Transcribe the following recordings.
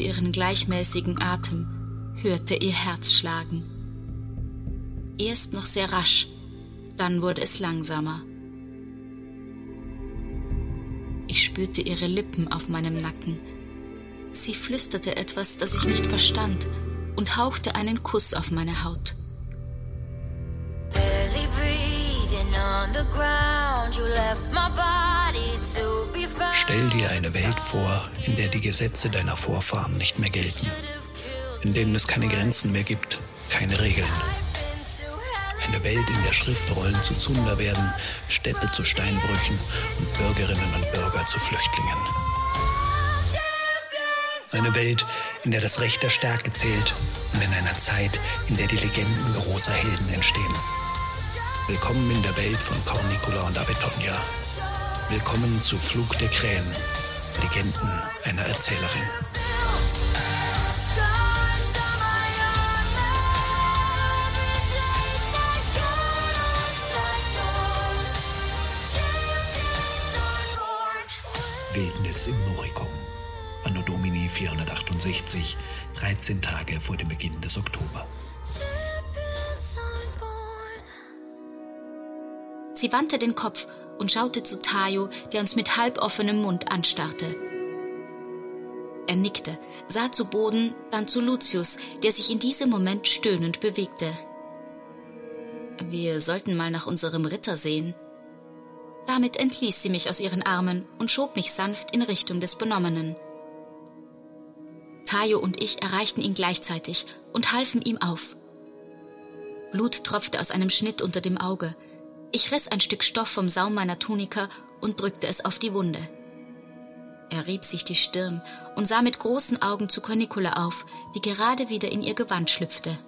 fühlte ihren gleichmäßigen Atem, hörte ihr Herz schlagen. Erst noch sehr rasch, dann wurde es langsamer. Ich spürte ihre Lippen auf meinem Nacken. Sie flüsterte etwas, das ich nicht verstand, und hauchte einen Kuss auf meine Haut. Stell dir eine Welt vor, in der die Gesetze deiner Vorfahren nicht mehr gelten, in denen es keine Grenzen mehr gibt, keine Regeln. Eine Welt, in der Schriftrollen zu Zunder werden, Städte zu Steinbrüchen und Bürgerinnen und Bürger zu Flüchtlingen. Eine Welt, in der das Recht der Stärke zählt und in einer Zeit, in der die Legenden großer Helden entstehen. Willkommen in der Welt von Cornicula und Abetonia. Willkommen zu Flug der Krähen, Legenden einer Erzählerin. Wildnis im Noricum. Anno Domini 468, 13 Tage vor dem Beginn des Oktober. Sie wandte den Kopf und schaute zu Tayo, der uns mit halboffenem Mund anstarrte. Er nickte, sah zu Boden, dann zu Lucius, der sich in diesem Moment stöhnend bewegte. Wir sollten mal nach unserem Ritter sehen. Damit entließ sie mich aus ihren Armen und schob mich sanft in Richtung des Benommenen. Tayo und ich erreichten ihn gleichzeitig und halfen ihm auf. Blut tropfte aus einem Schnitt unter dem Auge, ich riss ein Stück Stoff vom Saum meiner Tunika und drückte es auf die Wunde. Er rieb sich die Stirn und sah mit großen Augen zu Cornicula auf, die gerade wieder in ihr Gewand schlüpfte.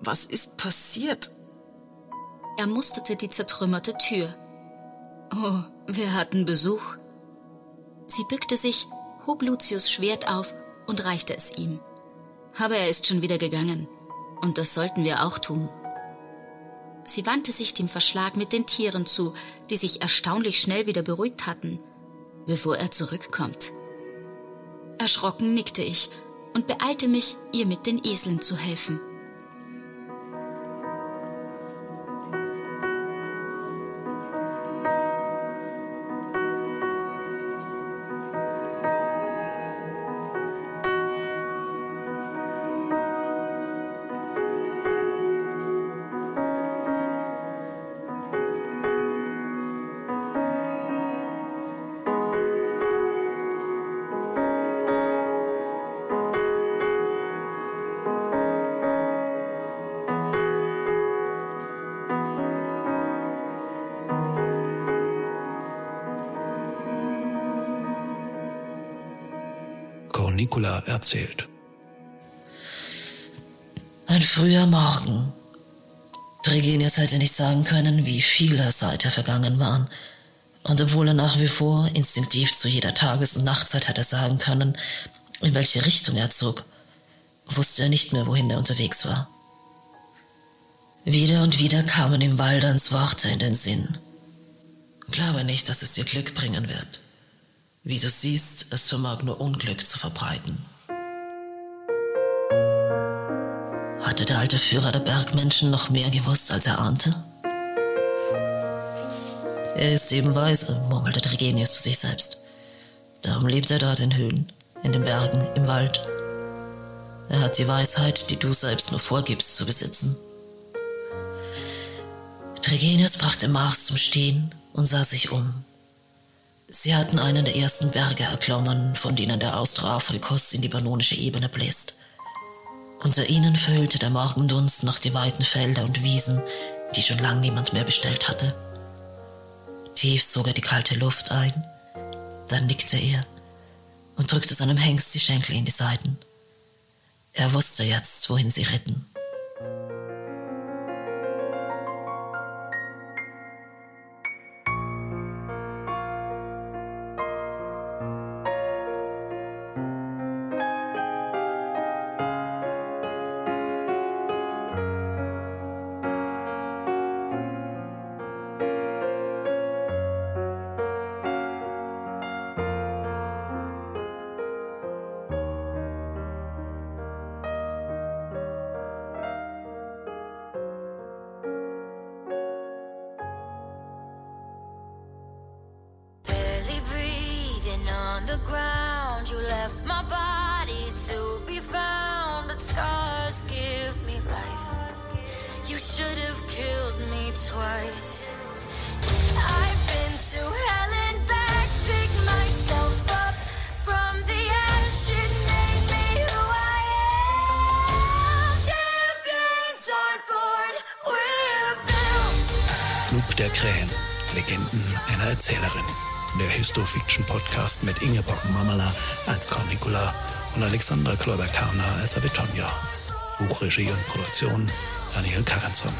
Was ist passiert? Er musterte die zertrümmerte Tür. Oh, wir hatten Besuch. Sie bückte sich, hob Lucius Schwert auf und reichte es ihm. Aber er ist schon wieder gegangen. Und das sollten wir auch tun. Sie wandte sich dem Verschlag mit den Tieren zu, die sich erstaunlich schnell wieder beruhigt hatten, bevor er zurückkommt. Erschrocken nickte ich und beeilte mich, ihr mit den Eseln zu helfen. Nicola erzählt. Ein früher Morgen. Tregenius hätte nicht sagen können, wie viele seither vergangen waren. Und obwohl er nach wie vor instinktiv zu jeder Tages- und Nachtzeit hätte sagen können, in welche Richtung er zog, wusste er nicht mehr, wohin er unterwegs war. Wieder und wieder kamen ihm Waldans Worte in den Sinn. Glaube nicht, dass es dir Glück bringen wird. Wie du siehst, es vermag nur Unglück zu verbreiten. Hatte der alte Führer der Bergmenschen noch mehr gewusst, als er ahnte? Er ist eben weise, murmelte Trigenius zu sich selbst. Darum lebt er dort in Höhlen, in den Bergen, im Wald. Er hat die Weisheit, die du selbst nur vorgibst zu besitzen. Trigenius brachte Mars zum Stehen und sah sich um. Sie hatten einen der ersten Berge erklommen, von denen der Austroafrikus in die pannonische Ebene bläst. Unter ihnen füllte der Morgendunst noch die weiten Felder und Wiesen, die schon lang niemand mehr bestellt hatte. Tief sog er die kalte Luft ein, dann nickte er und drückte seinem Hengst die Schenkel in die Seiten. Er wusste jetzt, wohin sie ritten. On the ground, you left my body to be found, but scars give me life. You should have killed me twice. I've been to hell and back, pick myself up from the ash. It made me who I am. Champions on board, we're built. Der Krähen. Legenden einer Erzählerin. Der Histofiction-Podcast mit Ingeborg Mamala als Cornicula und Alexandra Kloiber-Karner als Avitonia. Buchregie und Produktion Daniel Karenson.